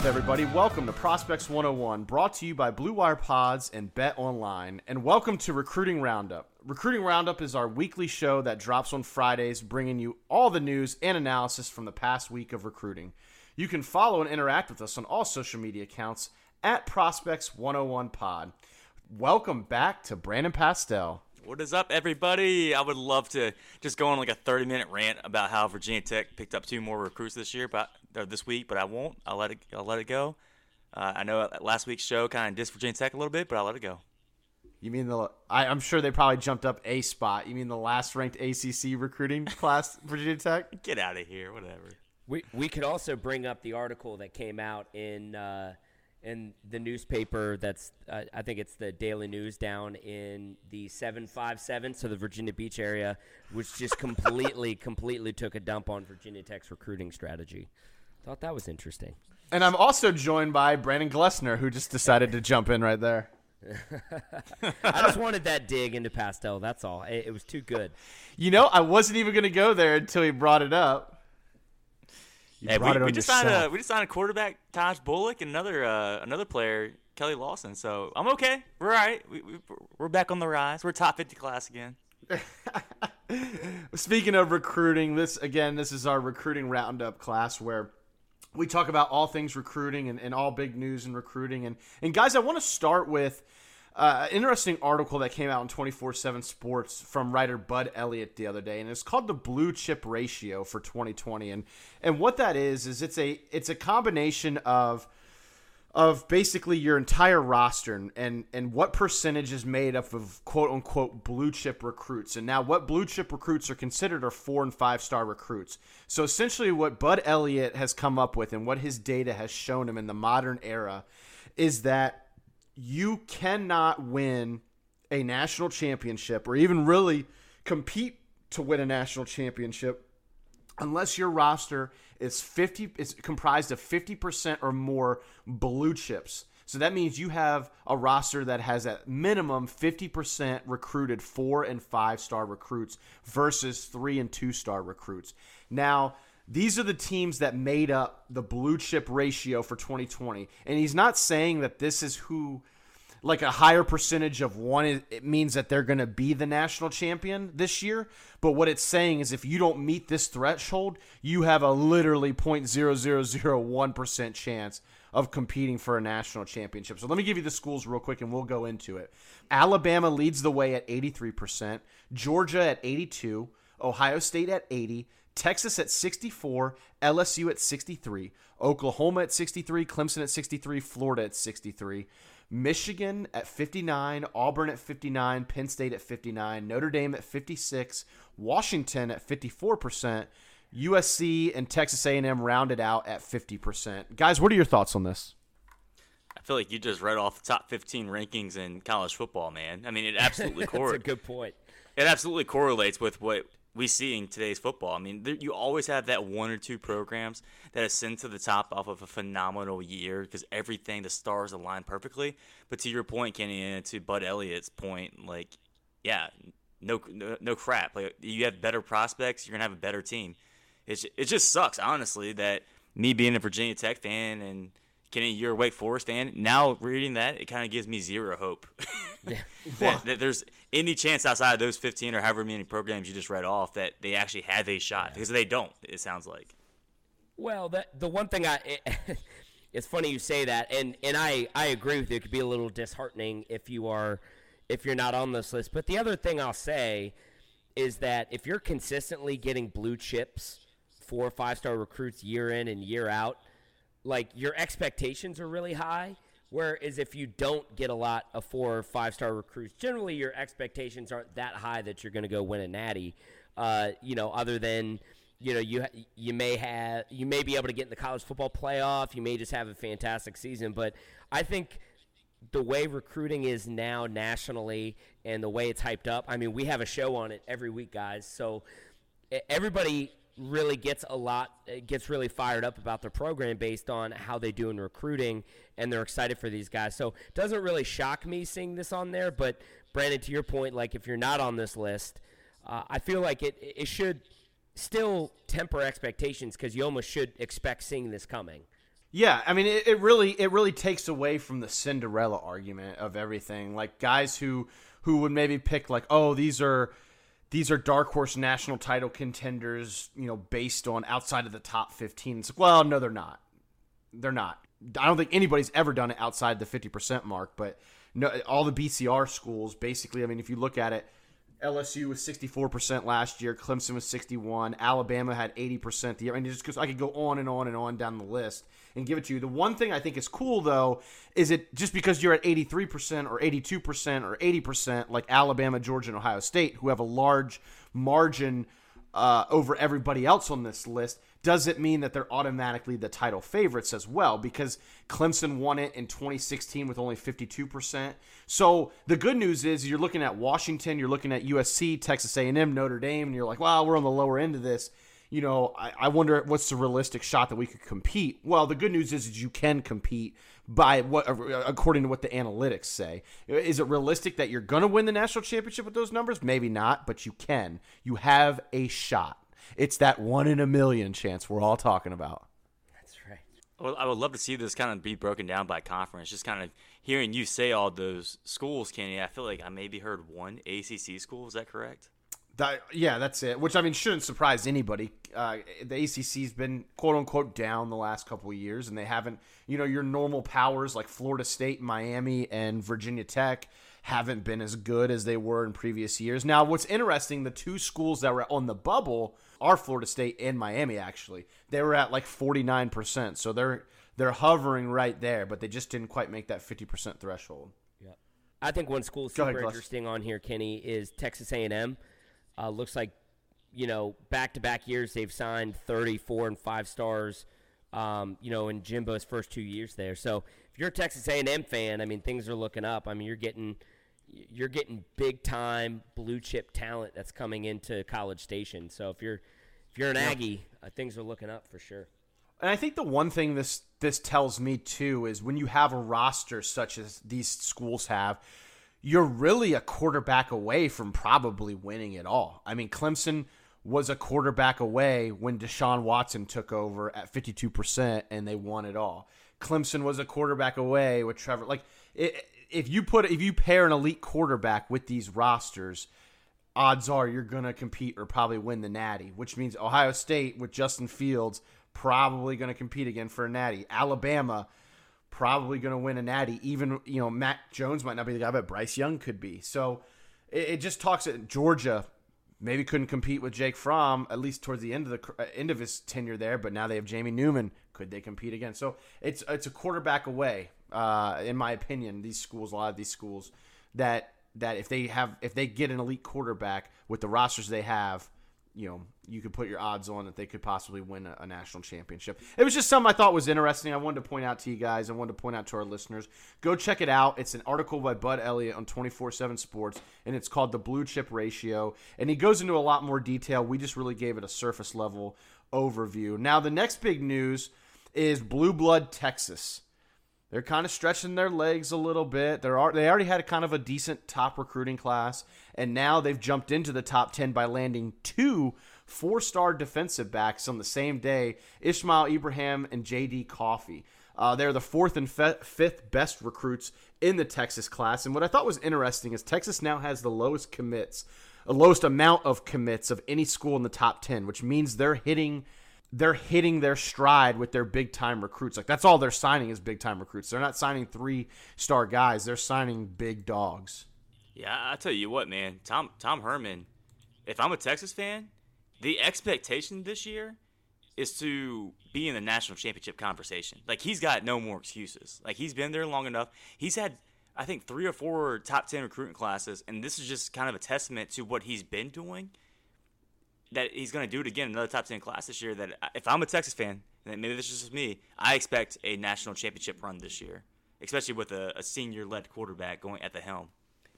Up, everybody? Welcome to Prospects 101, brought to you by Blue Wire Pods and Bet Online. And welcome to Recruiting Roundup. Recruiting Roundup is our weekly show that drops on Fridays, bringing you all the news and analysis from the past week of recruiting. You can follow and interact with us on all social media accounts at Prospects 101 Pod. Welcome back to Brandon Pastel. What is up, everybody? I would love to just go on like a 30 minute rant about how Virginia Tech picked up two more recruits this year, but or this week, but I won't. I'll let it. I'll let it go. Uh, I know last week's show kind of dissed Virginia Tech a little bit, but I'll let it go. You mean the? I, I'm sure they probably jumped up a spot. You mean the last ranked ACC recruiting class, Virginia Tech? Get out of here, whatever. We we could also bring up the article that came out in uh, in the newspaper. That's uh, I think it's the Daily News down in the seven five seven, so the Virginia Beach area, which just completely completely took a dump on Virginia Tech's recruiting strategy. Thought that was interesting. And I'm also joined by Brandon Glessner, who just decided to jump in right there. I just wanted that dig into pastel. That's all. It, it was too good. You know, I wasn't even going to go there until he brought it up. You Hey, we, it we on just signed a we just signed a quarterback, Tahj Bullock, and another uh, another player, Kelly Lawson. So I'm okay. We're all right. We, we, we're back on the rise. We're top 50 class again. Speaking of recruiting, this again, this is our recruiting roundup class where we talk about all things recruiting and, and all big news in recruiting. And and guys, I want to start with uh, an interesting article that came out in 24/7 Sports from writer Bud Elliott the other day, and it's called the Blue Chip Ratio for 2020. And and what that is is it's a it's a combination of of basically your entire roster and, and what percentage is made up of quote unquote blue chip recruits. And now what blue chip recruits are considered are four and five star recruits. So essentially what Bud Elliott has come up with and what his data has shown him in the modern era is that you cannot win a national championship or even really compete to win a national championship unless your roster is 50 is comprised of 50% or more blue chips. So that means you have a roster that has at minimum 50% recruited 4 and 5 star recruits versus 3 and 2 star recruits. Now, these are the teams that made up the blue chip ratio for 2020. And he's not saying that this is who like a higher percentage of one it means that they're going to be the national champion this year. But what it's saying is if you don't meet this threshold you have a literally 0.0001% chance of competing for a national championship. So let me give you the schools real quick and we'll go into it. Alabama leads the way at 83% georgia at 82 ohio state at 80 Texas at 64, LSU at 63, Oklahoma at 63, Clemson at 63, Florida at 63, Michigan at 59, Auburn at 59, Penn State at 59, Notre Dame at 56, Washington at 54%, USC and Texas A&M rounded out at 50%. Guys, what are your thoughts on this? I feel like you just read off the top 15 rankings in college football, man. I mean, it absolutely correlates. That's a good point. it absolutely correlates with what we see in today's football. I mean, there, you always have that one or two programs that ascend to the top off of a phenomenal year because everything, the stars align perfectly. But to your point, Kenny, and to Bud Elliott's point, like, yeah, no, no, no crap. Like, you have better prospects, you're gonna have a better team. It's, it just sucks, honestly, that me being a Virginia Tech fan and Kenny, you're a Wake Forest fan. Now reading that, it kind of gives me zero hope that, that, there's any chance outside of those 15 or however many programs you just read off that they actually have a shot because they don't. It sounds like. Well, the the one thing I. It, it's funny you say that, and, and I, I agree with you. It could be a little disheartening if you are if you're not on this list. But the other thing I'll say is that if you're consistently getting blue chips, four or five star recruits year in and year out, like your expectations are really high. Whereas if you don't get a lot of four or five star recruits, generally your expectations aren't that high that you're going to go win a natty. Uh, you know, other than you know you you may have you may be able to get in the college football playoff. You may just have a fantastic season, but I think the way recruiting is now nationally and the way it's hyped up. I mean, we have a show on it every week, guys. So everybody really gets a lot gets really fired up about their program based on how they do in recruiting and they're excited for these guys so it doesn't really shock me seeing this on there but brandon to your point like if you're not on this list uh, i feel like it it should still temper expectations because you almost should expect seeing this coming yeah, I mean, it, it really it really takes away from the Cinderella argument of everything. Like guys who who would maybe pick like, oh, these are these are dark horse national title contenders, you know, based on outside of the top 15. It's like, well, no, they're not. They're not. I don't think anybody's ever done it outside the 50% mark, but no, all the BCR schools, basically, I mean, if you look at it, LSU was 64% last year, Clemson was 61, Alabama had 80% the year. Mean, just because I could go on and on and on down the list and give it to you. The one thing I think is cool though is it just because you're at 83% or 82% or 80% like Alabama, Georgia, and Ohio State, who have a large margin uh, over everybody else on this list, does it mean that they're automatically the title favorites as well? Because Clemson won it in 2016 with only 52%. So the good news is you're looking at Washington, you're looking at USC, Texas A&M, Notre Dame, and you're like, wow, we're on the lower end of this. You know, I, I wonder what's the realistic shot that we could compete. Well, the good news is, is you can compete by what according to what the analytics say. Is it realistic that you're going to win the national championship with those numbers? Maybe not, but you can. You have a shot. It's that one in a million chance we're all talking about. That's right. Well, I would love to see this kind of be broken down by conference. Just kind of hearing you say all those schools, Kenny. I feel like I maybe heard one ACC school. Is that correct? That, yeah, that's it. Which I mean shouldn't surprise anybody. Uh, the ACC's been quote unquote down the last couple of years, and they haven't. You know, your normal powers like Florida State, Miami, and Virginia Tech haven't been as good as they were in previous years. Now, what's interesting, the two schools that were on the bubble are Florida State and Miami. Actually, they were at like forty nine percent, so they're they're hovering right there, but they just didn't quite make that fifty percent threshold. Yeah, I think one school super ahead, interesting on here, Kenny, is Texas A and M. Uh, looks like, you know, back to back years they've signed 34 and five stars. Um, you know, in Jimbo's first two years there. So if you're a Texas A&M fan, I mean, things are looking up. I mean, you're getting you're getting big time blue chip talent that's coming into College Station. So if you're if you're an Aggie, uh, things are looking up for sure. And I think the one thing this this tells me too is when you have a roster such as these schools have, you're really a quarterback away from probably winning it all. I mean, Clemson was a quarterback away when Deshaun Watson took over at 52% and they won it all. Clemson was a quarterback away with Trevor. Like, it, if you put if you pair an elite quarterback with these rosters, odds are you're going to compete or probably win the Natty, which means Ohio State with Justin Fields probably going to compete again for a Natty. Alabama probably going to win a natty. Even you know Mac Jones might not be the guy, but Bryce Young could be. So it, it just talks at Georgia. Maybe couldn't compete with Jake Fromm at least towards the end of the uh, end of his tenure there, but now they have Jamie Newman. Could they compete again? So it's it's a quarterback away, uh, in my opinion. These schools, a lot of these schools, that that if they have if they get an elite quarterback with the rosters they have, you know you could put your odds on that they could possibly win a, a, national championship. It was just something I thought was interesting. I wanted to point out to you guys. I wanted to point out to our listeners. Go check it out. It's an article by Bud Elliott on 24/7 Sports, and it's called the Blue Chip Ratio. And he goes into a lot more detail. We just really gave it a surface level overview. Now the next big news is Blue Blood Texas. They're kind of stretching their legs a little bit. They're they already had a kind of a decent top recruiting class, and now they've jumped into the top ten by landing two four-star defensive backs on the same day: Ishmael Ibraheem and J.D. Coffey. Uh, they're the fourth and fe- fifth best recruits in the Texas class. And what I thought was interesting is Texas now has the lowest commits, the lowest amount of commits of any school in the top ten, which means they're hitting they're hitting their stride with their big time recruits. Like that's all they're signing is big time recruits. They're not signing three star guys. They're signing big dogs. Yeah, I tell you what, man, Tom Tom Herman. If I'm a Texas fan, the expectation this year is to be in the national championship conversation. Like he's got no more excuses. Like he's been there long enough. He's had I think three or four top ten recruiting classes, and this is just kind of a testament to what he's been doing that he's going to do it again in another top 10 class this year. That if I'm a Texas fan, and maybe this is just me, I expect a national championship run this year, especially with a, a senior led quarterback going at the helm.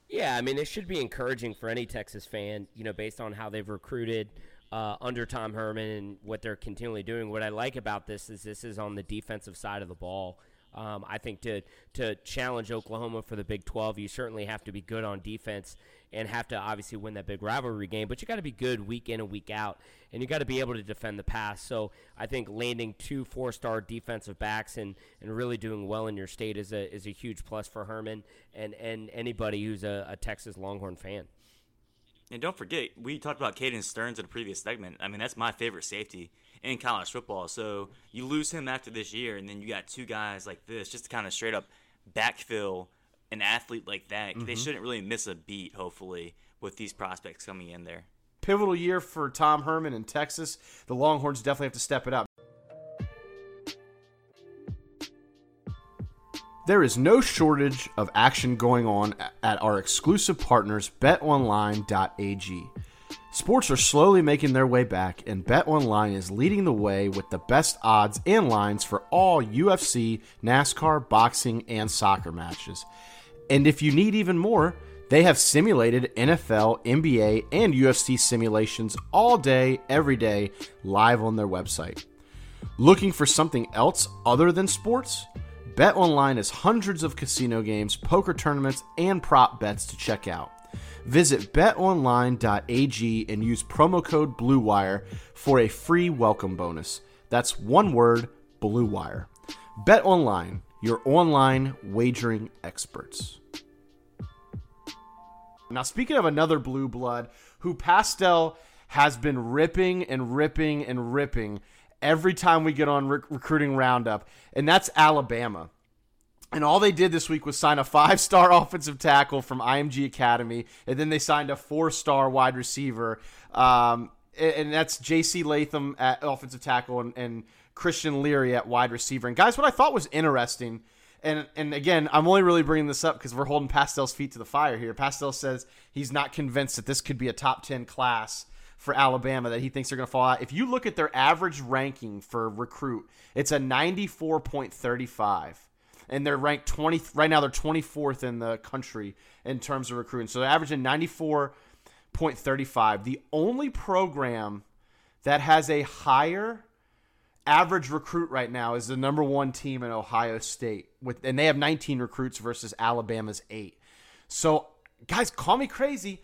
Yeah, I mean, it should be encouraging for any Texas fan, you know, based on how they've recruited uh, under Tom Herman and what they're continually doing. What I like about this is this is on the defensive side of the ball. Um, I think to to challenge Oklahoma for the Big 12, you certainly have to be good on defense and have to obviously win that big rivalry game. But you got to be good week in and week out, and you got to be able to defend the pass. So I think landing two four-star defensive backs and, and really doing well in your state is a is a huge plus for Herman and and anybody who's a, a Texas Longhorn fan. And don't forget, we talked about Caden Sterns in a previous segment. I mean, that's my favorite safety in college football. So you lose him after this year, and then you got two guys like this just to kind of straight up backfill an athlete like that. Mm-hmm. They shouldn't really miss a beat, hopefully, with these prospects coming in there. Pivotal year for Tom Herman in Texas. The Longhorns definitely have to step it up. There is no shortage of action going on at our exclusive partners, betonline.ag. Sports are slowly making their way back, and BetOnline is leading the way with the best odds and lines for all UFC, NASCAR, boxing, and soccer matches. And if you need even more, they have simulated NFL, NBA, and UFC simulations all day, every day, live on their website. Looking for something else other than sports? BetOnline has hundreds of casino games, poker tournaments, and prop bets to check out. Visit betonline.ag and use promo code BLUEWIRE for a free welcome bonus. That's one word, BLUEWIRE. BetOnline, your online wagering experts. Now, speaking of another blue blood who Pastel has been ripping and ripping and ripping every time we get on rec- recruiting roundup, and that's Alabama. And all they did this week was sign a five star offensive tackle from IMG Academy, and then they signed a four star wide receiver. Um, and that's J.C. Latham at offensive tackle and, and, Christian Leary at wide receiver. And guys, what I thought was interesting, and and again, I'm only really bringing this up because we're holding Pastel's feet to the fire here. Pastel says he's not convinced that this could be a top ten class for Alabama that he thinks they're going to fall out. If you look at their average ranking for recruit, it's a 94.35 and they're ranked 20 right now they're 24th in the country in terms of recruiting so they're averaging 94.35 the only program that has a higher average recruit right now is the number one team in ohio state with and they have 19 recruits versus alabama's 8 so guys call me crazy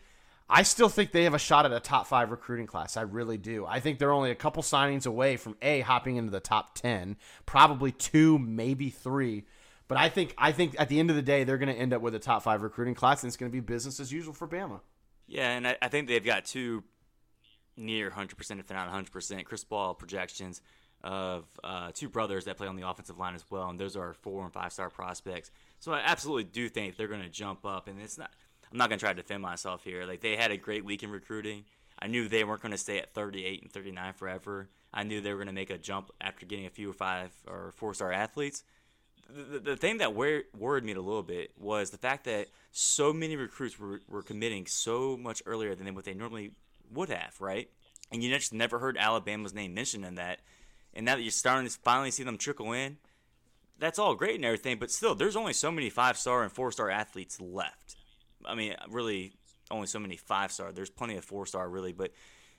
I still think they have a shot at a top five recruiting class. I really do. I think they're only a couple signings away from A, hopping into the top 10, probably two, maybe three but I think I think at the end of the day, they're going to end up with a top five recruiting class, and it's going to be business as usual for Bama. Yeah, and I, I think they've got two near 100%, if they're not 100%, Crystal Ball projections of uh, two brothers that play on the offensive line as well, and those are four and five star prospects. So I absolutely do think they're going to jump up, and it's not. I'm not going to try to defend myself here. Like they had a great week in recruiting. I knew they weren't going to stay at 38 and 39 forever. I knew they were going to make a jump after getting a few five or four star athletes the, the thing that wor- worried me a little bit was the fact that so many recruits were, were committing so much earlier than what they normally would have, right? and you just never heard Alabama's name mentioned in that. And now that you're starting to finally see them trickle in, that's all great and everything, but still, there's only so many five star and four star athletes left. I mean, really, only so many five star. There's plenty of four star, really, but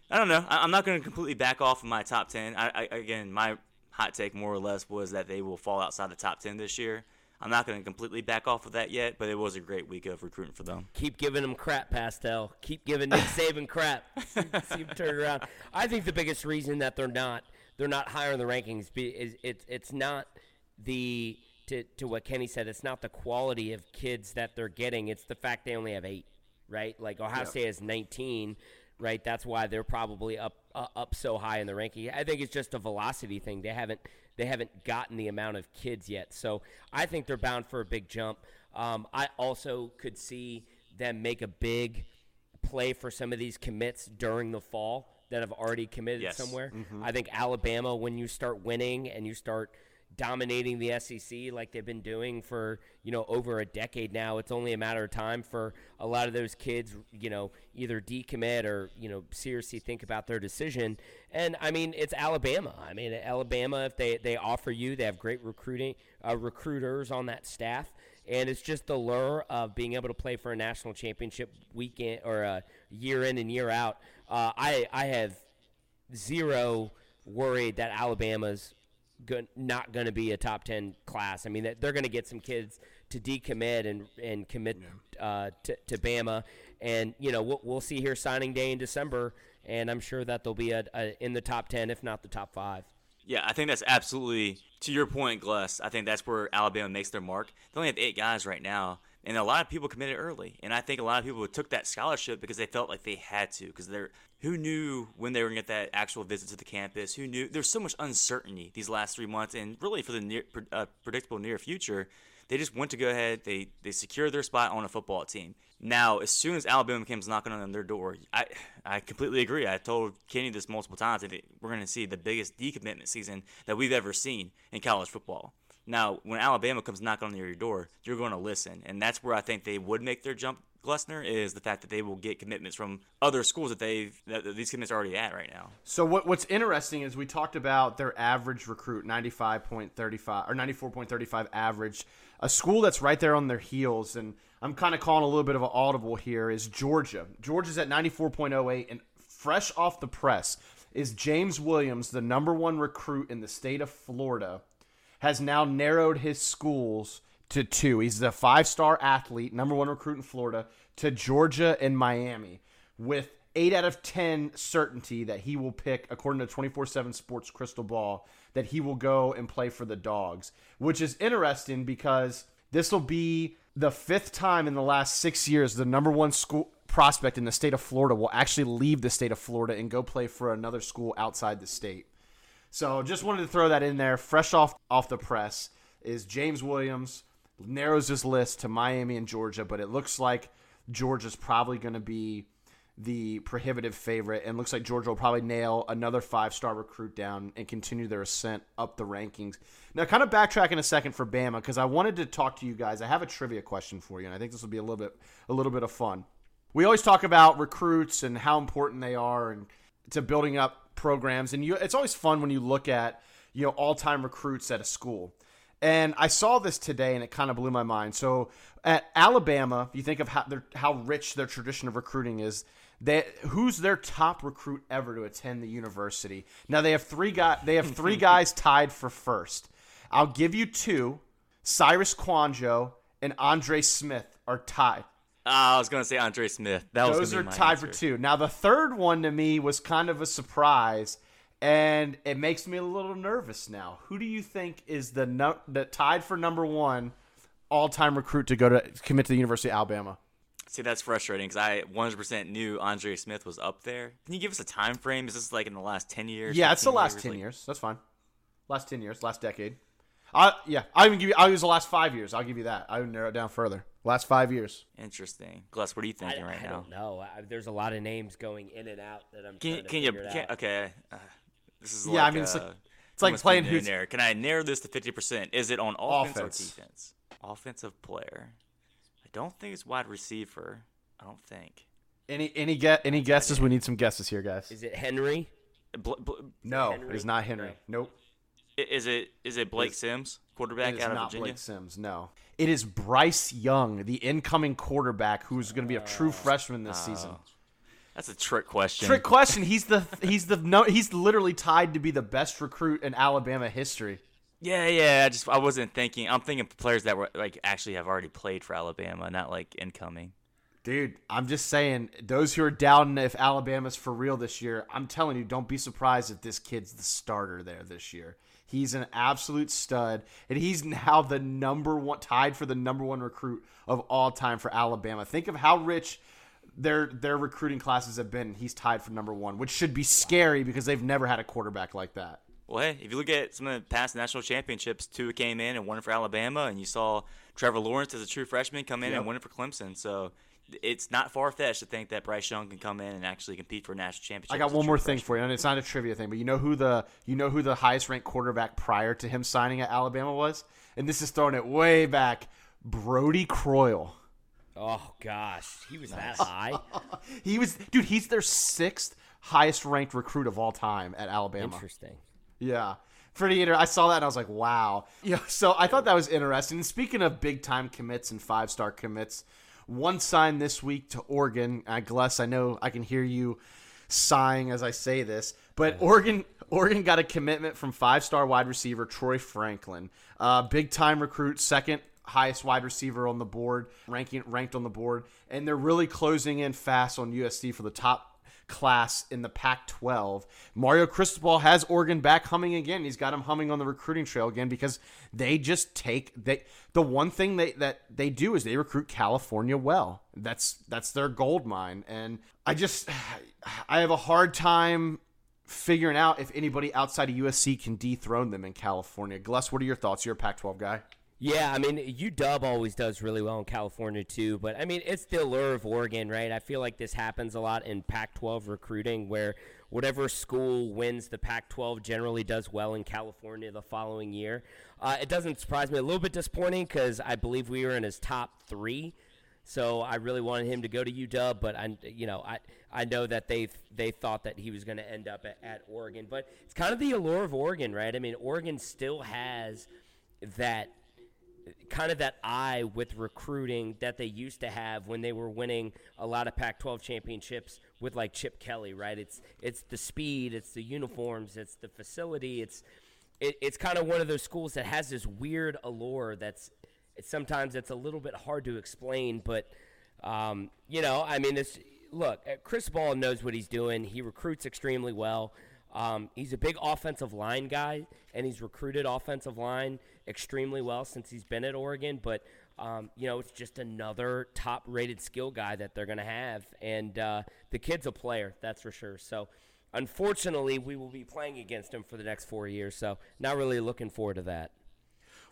I don't know. I, am not going to completely back off of my top 10. I, I, again, my hot take more or less was that they will fall outside the top 10 this year. I'm not going to completely back off of that yet, but it was a great week of recruiting for them. Keep giving them crap, Pastel. Keep giving Nick Saban crap. See, see him turn around. I think the biggest reason that they're not they're not higher in the rankings it's it's not the to to what Kenny said. It's not the quality of kids that they're getting. It's the fact they only have eight, right? Like Ohio State has 19 right? That's why they're probably up uh, up so high in the ranking. I think it's just a velocity thing. They haven't they haven't gotten the amount of kids yet, so I think they're bound for a big jump. Um, I also could see them make a big play for some of these commits during the fall that have already committed yes. somewhere. Mm-hmm. I think Alabama, when you start winning and you start dominating the SEC like they've been doing for you know over a decade now. It's only a matter of time for a lot of those kids, you know, either decommit or you know seriously think about their decision. And I mean, it's Alabama. I mean, Alabama, if they they offer you, they have great recruiting uh, recruiters on that staff. And it's just the lure of being able to play for a national championship weekend or a year in and year out. Uh, I I have zero worried that Alabama's go- not going to be a top 10 class. I mean, they're going to get some kids to decommit and, and commit yeah. uh, to, to Bama. And, you know, we'll, we'll see here signing day in December, and I'm sure that they'll be a, a, in the top 10, if not the top five. Yeah, I think that's absolutely, to your point, Gless, I think that's where Alabama makes their mark. They only have eight guys right now and a lot of people committed early. And I think a lot of people took that scholarship because they felt like they had to. Because they're who knew when they were going to get that actual visit to the campus? Who knew? There's so much uncertainty these last three months, and really for the near, uh, predictable near future. They just went to go ahead. They they secured their spot on a football team. Now, as soon as Alabama comes knocking on their door, I I completely agree. I told Kenny this multiple times. That we're going to see the biggest decommitment season that we've ever seen in college football. Now, when Alabama comes knocking on your door, you're going to listen, and that's where I think they would make their jump. Glessner is the fact that they will get commitments from other schools that they've that these commitments are already at right now. So what what's interesting is we talked about their average recruit, ninety five point thirty five or ninety four point thirty five average. A school that's right there on their heels, and I'm kind of calling a little bit of an audible here is Georgia. Georgia's at ninety four point oh eight, and fresh off the press is James Williams, the number one recruit in the state of Florida has now narrowed his schools to two. He's a five star athlete, number one recruit in Florida, to Georgia and Miami, with eight out of 10 certainty that he will pick, according to 24 7 Sports Crystal Ball, that he will go and play for the Dogs, which is interesting because this will be the fifth time in the last six years the number one school prospect in the state of Florida will actually leave the state of Florida and go play for another school outside the state. So just wanted to throw that in there, fresh off off the press. Is James Williams narrows his list to Miami and Georgia, but it looks like Georgia's probably going to be the prohibitive favorite, and looks like Georgia will probably nail another five star recruit down and continue their ascent up the rankings. Now, kind of backtrack in a second for Bama because I wanted to talk to you guys. I have a trivia question for you, and I think this will be a little bit a little bit of fun. We always talk about recruits and how important they are and to building up programs, and you it's always fun when you look at you know all time recruits at a school. And I saw this today, and it kind of blew my mind. So at Alabama, if you think of how how rich their tradition of recruiting is. They, who's their top recruit ever to attend the university? Now they have three guy they have three guys tied for first. I'll give you two. Cyrus Kouandjio and Andre Smith are tied. Uh, I was going to say Andre Smith. That Those are tied answer. for two. Now the third one to me was kind of a surprise, and it makes me a little nervous now. Who do you think is the no, the tied for number one all time recruit to go to commit to the University of Alabama? See, that's frustrating because I 100% knew Andre Smith was up there. Can you give us a time frame? Is this like in the last 10 years? Yeah, it's the last years? 10 like... years. That's fine. Last 10 years, last decade. I yeah, I even give you. I'll use the last five years. I'll give you that. I would narrow it down further. Last five years. Interesting, Gless. What are you thinking I, right I now? I don't know. I, there's a lot of names going in and out that I'm. Can, can you? Can, okay. Uh, this is yeah. Like, I mean, it's like uh, it's like playing who's there. Can I narrow this to fifty percent? Is it on offense, offense, or defense? Offensive player. I don't think it's wide receiver. I don't think. Any any get any guesses? We need some guesses here, guys. Is it Henry? Bl- bl- No, Henry? it is not Henry. No. Nope. is it is it Blake Sims, quarterback out of not Virginia? Blake Sims. No. It is Bryce Young, the incoming quarterback, who's going to be a true oh. freshman this oh. season. That's a trick question. Trick question. He's the he's the no he's literally tied to be the best recruit in Alabama history. Yeah, yeah. I just I wasn't thinking. I'm thinking players that were like actually have already played for Alabama, not like incoming. Dude, I'm just saying, those who are doubting if Alabama's for real this year, I'm telling you, don't be surprised if this kid's the starter there this year. He's an absolute stud, and he's now the number one, tied for the number one recruit of all time for Alabama. Think of how rich their their recruiting classes have been. He's tied for number one, which should be scary because they've never had a quarterback like that. Well, hey, if you look at some of the past national championships, Tua came in and won it for Alabama, and you saw Trevor Lawrence as a true freshman come in Yep. and win it for Clemson. So it's not far fetched to think that Bryce Young can come in and actually compete for a national championship. I got one more thing freshman. for you, and it's not a trivia thing, but you know who the you know who the highest ranked quarterback prior to him signing at Alabama was, and this is throwing it way back. Brody Croyle. Oh gosh, he was that high. He was dude. He's their sixth highest ranked recruit of all time at Alabama. Interesting. Yeah. Pretty inter- I saw that and I was like, wow. Yeah, so I thought that was interesting. And speaking of big time commits and five star commits, one sign this week to Oregon. Uh, Gless, I know I can hear you sighing as I say this, but Oregon Oregon got a commitment from five star wide receiver Troy Franklin, uh, big time recruit, second highest wide receiver on the board, ranking ranked on the board, and they're really closing in fast on USC for the top class in the Pac-12. Mario Cristobal has Oregon back humming again. He's got him humming on the recruiting trail again because they just take they the one thing they that they do is they recruit California well. That's that's their gold mine and I just I have a hard time figuring out if anybody outside of USC can dethrone them in California. Gless, what are your thoughts? You're a Pac-12 guy. Yeah, I mean, UW always does really well in California too, but I mean, it's the allure of Oregon, right? I feel like this happens a lot in Pac-12 recruiting, where whatever school wins the Pac-12 generally does well in California the following year. Uh, it doesn't surprise me. A little bit disappointing because I believe we were in his top three, so I really wanted him to go to UW, but I, you know, I I know that they they thought that he was going to end up at, at Oregon, but it's kind of the allure of Oregon, right? I mean, Oregon still has that kind of that eye with recruiting that they used to have when they were winning a lot of Pac-12 championships with like Chip Kelly, right? It's it's the speed, it's the uniforms, it's the facility, it's it, it's kind of one of those schools that has this weird allure that's it's, sometimes it's a little bit hard to explain, but um, you know, I mean, this look, uh, Cristobal knows what he's doing. He recruits extremely well. Um, he's a big offensive line guy, and he's recruited offensive line extremely well since he's been at Oregon. But um, you know, it's just another top-rated skill guy that they're going to have, and uh, the kid's a player, that's for sure. So, unfortunately, we will be playing against him for the next four years. So, not really looking forward to that.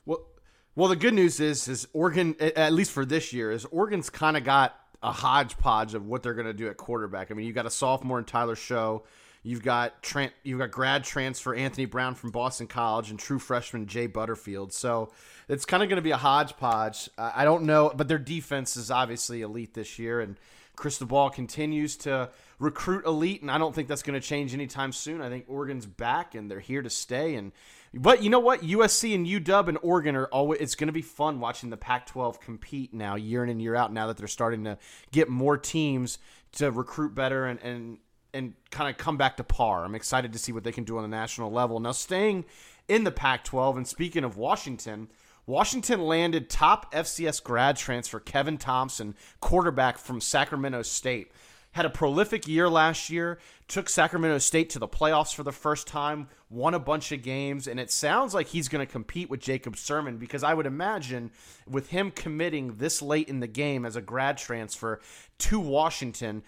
Well, well, the good news is, is Oregon, at least for this year, is Oregon's kind of got a hodgepodge of what they're going to do at quarterback. I mean, you got a sophomore in Tyler Shough, you've got tran- you've got grad transfer Anthony Brown from Boston College, and true freshman Jay Butterfield. So it's kind of going to be a hodgepodge. I don't know, but their defense is obviously elite this year, and Cristobal continues to recruit elite, and I don't think that's going to change anytime soon. I think Oregon's back, and they're here to stay. And but you know what? USC and UW and Oregon are always. It's going to be fun watching the Pac-12 compete now, year in and year out. Now that they're starting to get more teams to recruit better and and and kind of come back to par. I'm excited to see what they can do on the national level. Now, staying in the Pac-12, and speaking of Washington. Washington landed top FCS grad transfer Kevin Thomson, quarterback from Sacramento State. Had a prolific year last year, took Sacramento State to the playoffs for the first time, won a bunch of games, and it sounds like he's going to compete with Jacob Sirmon because I would imagine with him committing this late in the game as a grad transfer to Washington,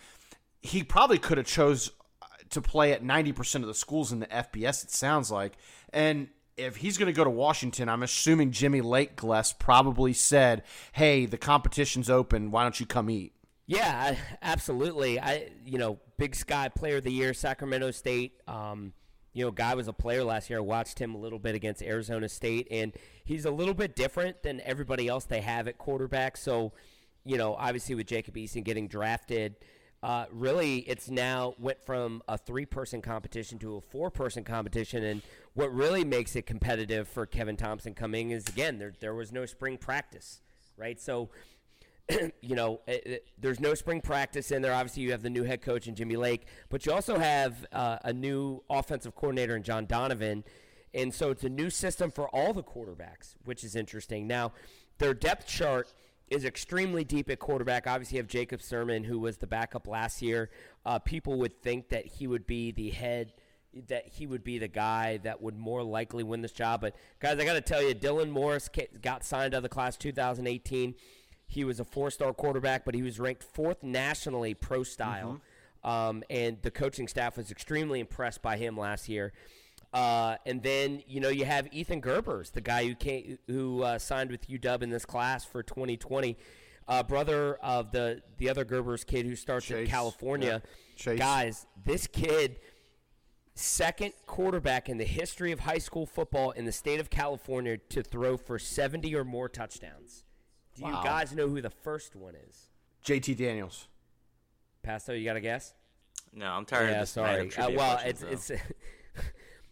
he probably could have chose to play at 90% of the schools in the FBS it sounds like. And if he's going to go to Washington, I'm assuming Jimmy Lake probably said, "Hey, the competition's open. Why don't you come eat?" Yeah, absolutely. I you know, Big Sky Player of the Year, Sacramento State. Um, you know, guy was a player last year. I watched him a little bit against Arizona State, and he's a little bit different than everybody else they have at quarterback. So, you know, obviously with Jacob Eason getting drafted, uh, really it's now went from a three-person competition to a four-person competition, and what really makes it competitive for Kevin Thomson coming is again there there was no spring practice, right? So. you know, it, it, there's no spring practice in there. Obviously, you have the new head coach in Jimmy Lake, but you also have uh, a new offensive coordinator in John Donovan. And so it's a new system for all the quarterbacks, which is interesting. Now, their depth chart is extremely deep at quarterback. Obviously, you have Jacob Sirmon, who was the backup last year. Uh, people would think that he would be the head, that he would be the guy that would more likely win this job. But guys, I got to tell you, Dylan Morris got signed out of the class 2018. He was a four-star quarterback, but he was ranked fourth nationally pro style. Mm-hmm. Um, and the coaching staff was extremely impressed by him last year. Uh, and then you know you have Ethan Garbers, the guy who came, who uh, signed with UW in this class for 2020, uh, brother of the the other Garbers kid who starts Chase. in California. Yeah. Guys, this kid, second quarterback in the history of high school football in the state of California to throw for 70 or more touchdowns. Do Wow. you guys know who the first one is? JT Daniels. Pasto, you got a guess? No, I'm tired yeah, of this. sorry. random Uh, well, it's though. it's.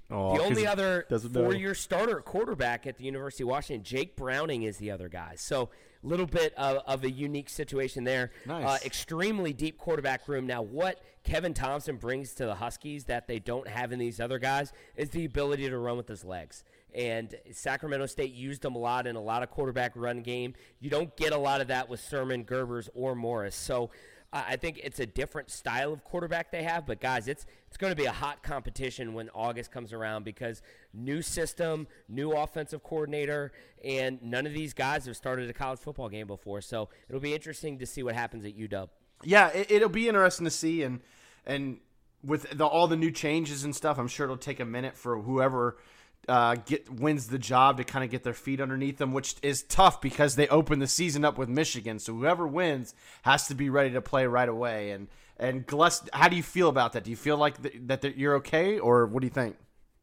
Oh, the only other four-year starter quarterback at the University of Washington, Jake Browning, is the other guy. So a little bit of, of a unique situation there. Nice. Uh, extremely deep quarterback room. Now, what Kevin Thomson brings to the Huskies that they don't have in these other guys is the ability to run with his legs. And Sacramento State used him a lot in a lot of quarterback run game. You don't get a lot of that with Sirmon, Garbers, or Morris. So uh, I think it's a different style of quarterback they have. But guys, it's it's going to be a hot competition when August comes around because new system, new offensive coordinator, and none of these guys have started a college football game before. So it'll be interesting to see what happens at UW. yeah, it, it'll be interesting to see, and and with the, all the new changes and stuff, I'm sure it'll take a minute for whoever uh, get wins the job to kind of get their feet underneath them, which is tough because they open the season up with Michigan. So whoever wins has to be ready to play right away. And and Gillespie, how do you feel about that? Do you feel like th- that th- you're okay, or what do you think?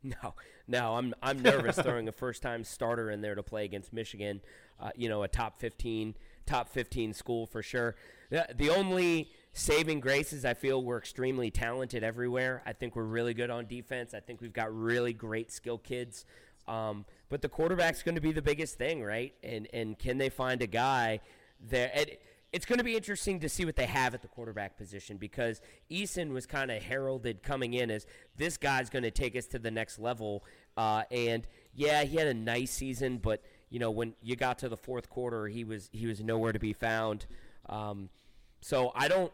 No, no, I'm I'm nervous throwing a first time starter in there to play against Michigan. Uh, you know, a top fifteen top fifteen school for sure. The, the only saving graces, I feel we're extremely talented everywhere. I think we're really good on defense. I think we've got really great skill kids. Um, but the quarterback's going to be the biggest thing, right? And and can they find a guy there? And it's going to be interesting to see what they have at the quarterback position because Eason was kind of heralded coming in as this guy's going to take us to the next level. Uh, and yeah, he had a nice season, but you know when you got to the fourth quarter, he was he was nowhere to be found. Um, so I don't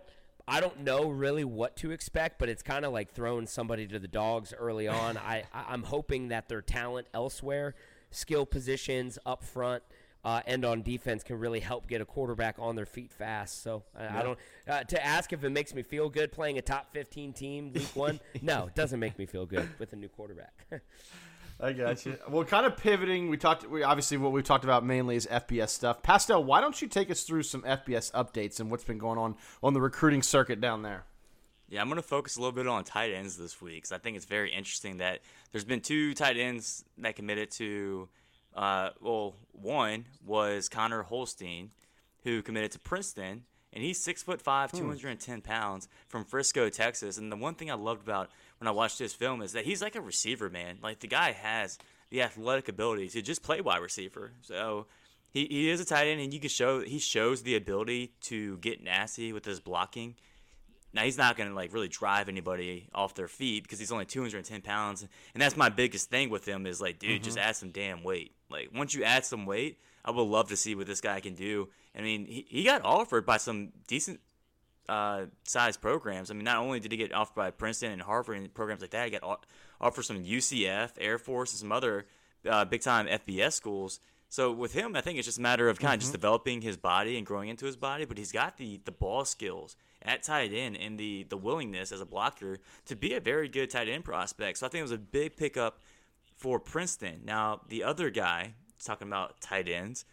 I don't know really what to expect, but it's kind of like throwing somebody to the dogs early on. I I'm hoping that their talent elsewhere, skill positions up front. Uh, and on defense can really help get a quarterback on their feet fast. So I, I don't uh, to ask if it makes me feel good playing a top 15 team week one. no, it doesn't make me feel good with a new quarterback. I got you. well, kind of pivoting, we talked. We obviously what we've talked about mainly is FBS stuff. Pastel, why don't you take us through some FBS updates and what's been going on on the recruiting circuit down there? Yeah, I'm going to focus a little bit on tight ends this week because I think it's very interesting that there's been two tight ends that committed to. Uh, well, one was Connor Holstein, who committed to Princeton, and he's six foot five, 210 pounds from Frisco, Texas. And the one thing I loved about when I watched this film is that he's like a receiver, man. Like the guy has the athletic ability to just play wide receiver. So he, he is a tight end, and you can show he shows the ability to get nasty with his blocking. Now he's not going to like really drive anybody off their feet because he's only 210 pounds, and that's my biggest thing with him is like, dude, just mm-hmm. add some damn weight. Like once you add some weight, I would love to see what this guy can do. I mean, he, he got offered by some decent uh, size programs. I mean, not only did he get offered by Princeton and Harvard and programs like that, he got offered some UCF, Air Force, and some other uh, big time FBS schools. So with him, I think it's just a matter of kind of just developing his body and growing into his body. But he's got the the ball skills at tight end and the the willingness as a blocker to be a very good tight end prospect. So I think it was a big pickup for Princeton. Now the other guy talking about tight ends.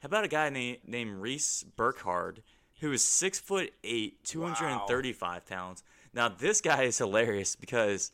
How about a guy named named Reese Burkhardt, who is six foot eight, two hundred and thirty five pounds. Now this guy is hilarious because,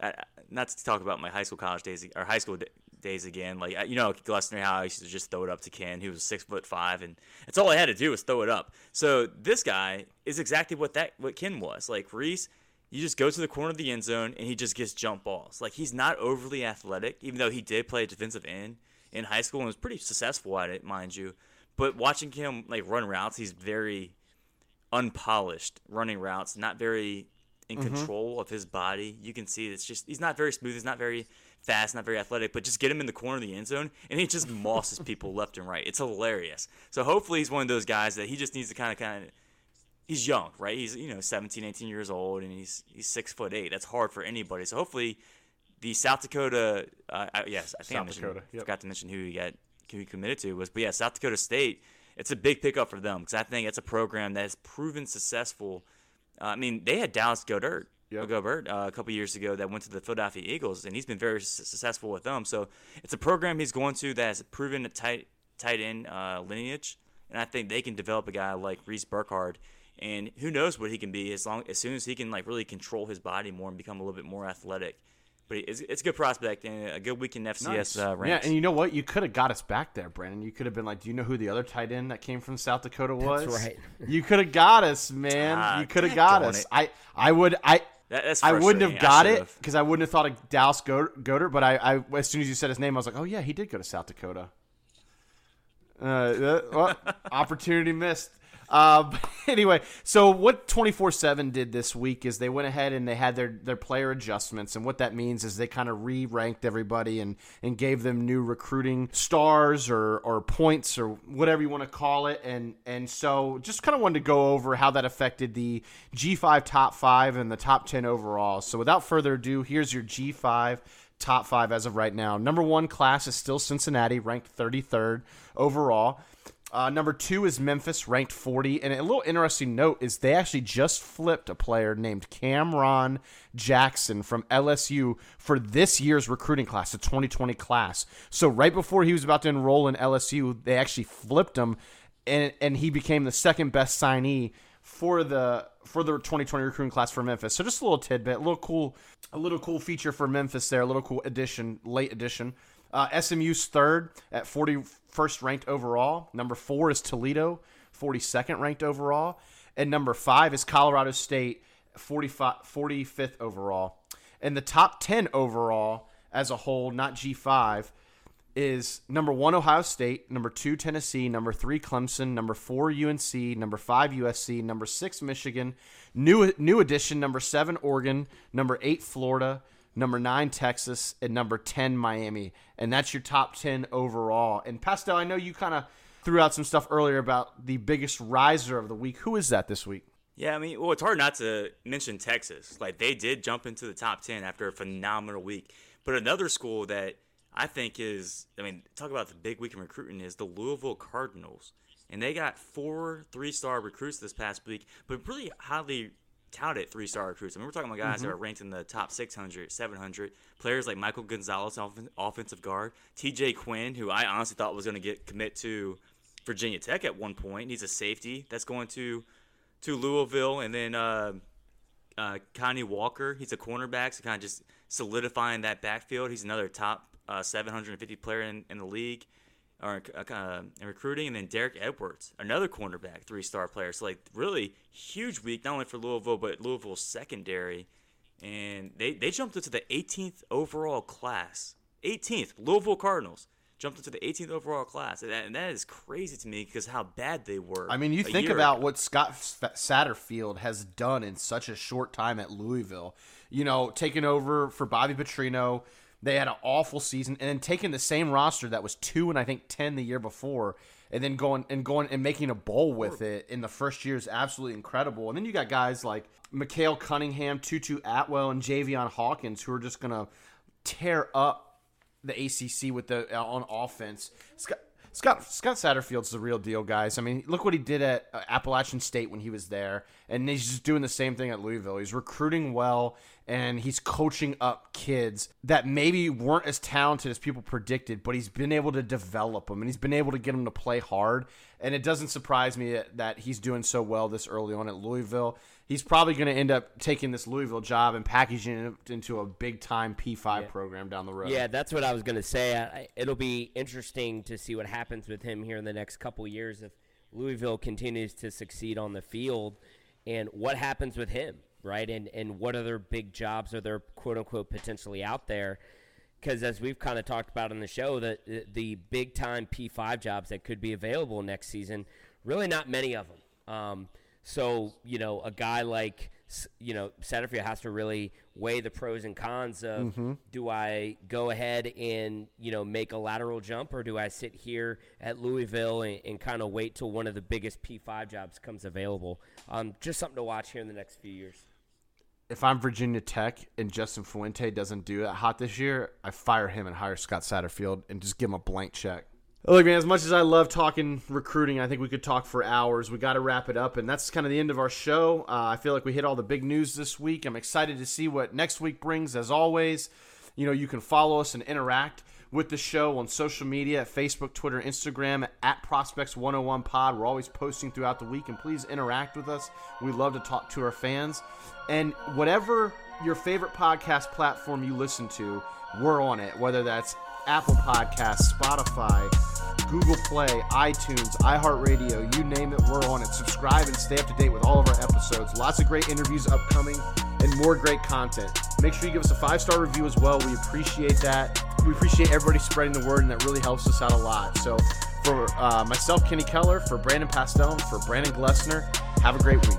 uh, not to talk about my high school college days or high school d- days again. Like you know, Glessner, how I used to just throw it up to Ken, who was six foot five, and it's all I had to do was throw it up. So this guy is exactly what that what Ken was. Like Reese, you just go to the corner of the end zone and he just gets jump balls. Like he's not overly athletic, even though he did play defensive end in high school and was pretty successful at it, mind you. But watching him like run routes, he's very unpolished running routes, not very in Mm-hmm. control of his body. You can see it's just he's not very smooth, he's not very fast, not very athletic, but just get him in the corner of the end zone and he just mosses people left and right. It's hilarious. So hopefully he's one of those guys that he just needs to kind of kind of he's young, right? He's you know 17, 18 years old, and he's he's six foot eight. That's hard for anybody. So hopefully, the South Dakota, uh, I, yes, I think I South mentioned, Dakota, yep. forgot to mention who he got he committed to was, but yeah, South Dakota State. It's a big pickup for them because I think it's a program that has proven successful. Uh, I mean, they had Dallas Goedert. Yep. Goedert uh, a couple years ago that went to the Philadelphia Eagles, and he's been very su- successful with them. So it's a program he's going to that has proven a tight tight end uh, lineage, and I think they can develop a guy like Reese Burkhardt, and who knows what he can be as long as soon as he can like really control his body more and become a little bit more athletic. But it's, it's a good prospect and a good week in FCS uh, yeah, and you know what? You could have got us back there, Brandon. You could have been like, "Do you know who the other tight end that came from South Dakota was?" right. You could have got us, man. Ah, you could have got us. it. I, I would, I, That- that's I wouldn't have got it because I wouldn't have thought of Dallas Go- Goedert. But I, I, as soon as you said his name, I was like, "Oh yeah, he did go to South Dakota." Uh, uh, well, opportunity missed. Uh, anyway, so what 24/7 did this week is they went ahead and they had their their player adjustments, and what that means is they kind of re-ranked everybody and and gave them new recruiting stars or or points or whatever you want to call it, and and so just kind of wanted to go over how that affected the G5 top five and the top 10 overall. So without further ado, here's your G5 top five as of right now. Number one class is still Cincinnati, ranked 33rd overall. Uh, number two is Memphis, ranked 40. And a little interesting note is they actually just flipped a player named Cameron Jackson from LSU for this year's recruiting class, the 2020 class. So right before he was about to enroll in LSU, they actually flipped him, and and he became the second best signee for the for the 2020 recruiting class for Memphis. So just a little tidbit, a little cool, a little cool feature for Memphis there, a little cool addition, late addition. Uh, SMU's third at 41st ranked overall. Number four is Toledo, 42nd ranked overall, and number five is Colorado State, 45, 45th overall. And the top 10 overall as a whole, not G5, is number one Ohio State, number two Tennessee, number three Clemson, number four UNC, number five USC, number six Michigan, new new addition number seven Oregon, number eight Florida, number nine Texas, and number ten Miami, and that's your top ten overall. And Pastone, I know you kind of threw out some stuff earlier about the biggest riser of the week. Who is that this week? Yeah, I mean, well, it's hard not to mention Texas. Like they did jump into the top ten after a phenomenal week. But another school that I think is, I mean, talk about the big week in recruiting is the Louisville Cardinals, and they got four three-star recruits this past week, but really highly touted three-star recruits. I mean, we're talking about guys that are ranked in the top 600, 700. Players like Michael Gonzalez, off- offensive guard, T.J. Quinn, who I honestly thought was going to get commit to Virginia Tech at one point. He's a safety that's going to to Louisville, and then uh, uh, Connie Walker. He's a cornerback, so kind of just solidifying that backfield. He's another top uh, 750 player in, in the league, or uh, in recruiting. And then Derek Edwards, another cornerback, three star player. So like really huge week, not only for Louisville but Louisville's secondary, and they they jumped into the 18th overall class. 18th Louisville Cardinals. Jumped into the 18th overall class, and that, and that is crazy to me because how bad they were. I mean, you think about ago. what Scott Satterfield has done in such a short time at Louisville. You know, taking over for Bobby Petrino. They had an awful season, and then taking the same roster that was two and I think ten the year before, and then going and going and making a bowl with it in the first year is absolutely incredible. And then you got guys like Malik Cunningham, Tutu Atwell, and Javian Hawkins who are just gonna tear up the ACC with the on offense. Scott Scott Satterfield's the real deal, guys. I mean, look what he did at uh, Appalachian State when he was there, and he's just doing the same thing at Louisville. He's recruiting well, and he's coaching up kids that maybe weren't as talented as people predicted, but he's been able to develop them, and he's been able to get them to play hard. and it doesn't surprise me that he's doing so well this early on at Louisville. He's probably going to end up taking this Louisville job and packaging it into a big time P5 Yeah. program down the road. Yeah, that's what I was going to say. I, it'll be interesting to see what happens with him here in the next couple years if Louisville continues to succeed on the field and what happens with him, right? And and what other big jobs are there quote unquote potentially out there? Because as we've kind of talked about on the show, the the- the big time P5 jobs that could be available next season, really not many of them. Um, so you know, a guy like you know Satterfield has to really weigh the pros and cons of do I go ahead and you know make a lateral jump or do I sit here at Louisville and, and kind of wait till one of the biggest P5 jobs comes available? Um, just something to watch here in the next few years. if I'm Virginia Tech and Justin Fuente doesn't do it hot this year, I fire him and hire Scott Satterfield and just give him a blank check. Look, man, as much as I love talking recruiting, I think we could talk for hours. We got to wrap it up, and that's kind of the end of our show. Uh, I feel like we hit all the big news this week. I'm excited to see what next week brings. As always, you know, you can follow us and interact with the show on social media at Facebook, Twitter, Instagram at Prospects 101 Pod. We're always posting throughout the week, and please interact with us. We love to talk to our fans. And whatever your favorite podcast platform you listen to, we're on it, whether that's Apple Podcasts, Spotify, Google Play, iTunes, iHeartRadio, you name it, we're on it. Subscribe and stay up to date with all of our episodes. Lots of great interviews upcoming and more great content. Make sure you give us a five star review as well. We appreciate that. We appreciate everybody spreading the word, and that really helps us out a lot. So, for uh, myself, Kenny Keller, for Brandon Pastone, for Brandon Glessner, have a great week.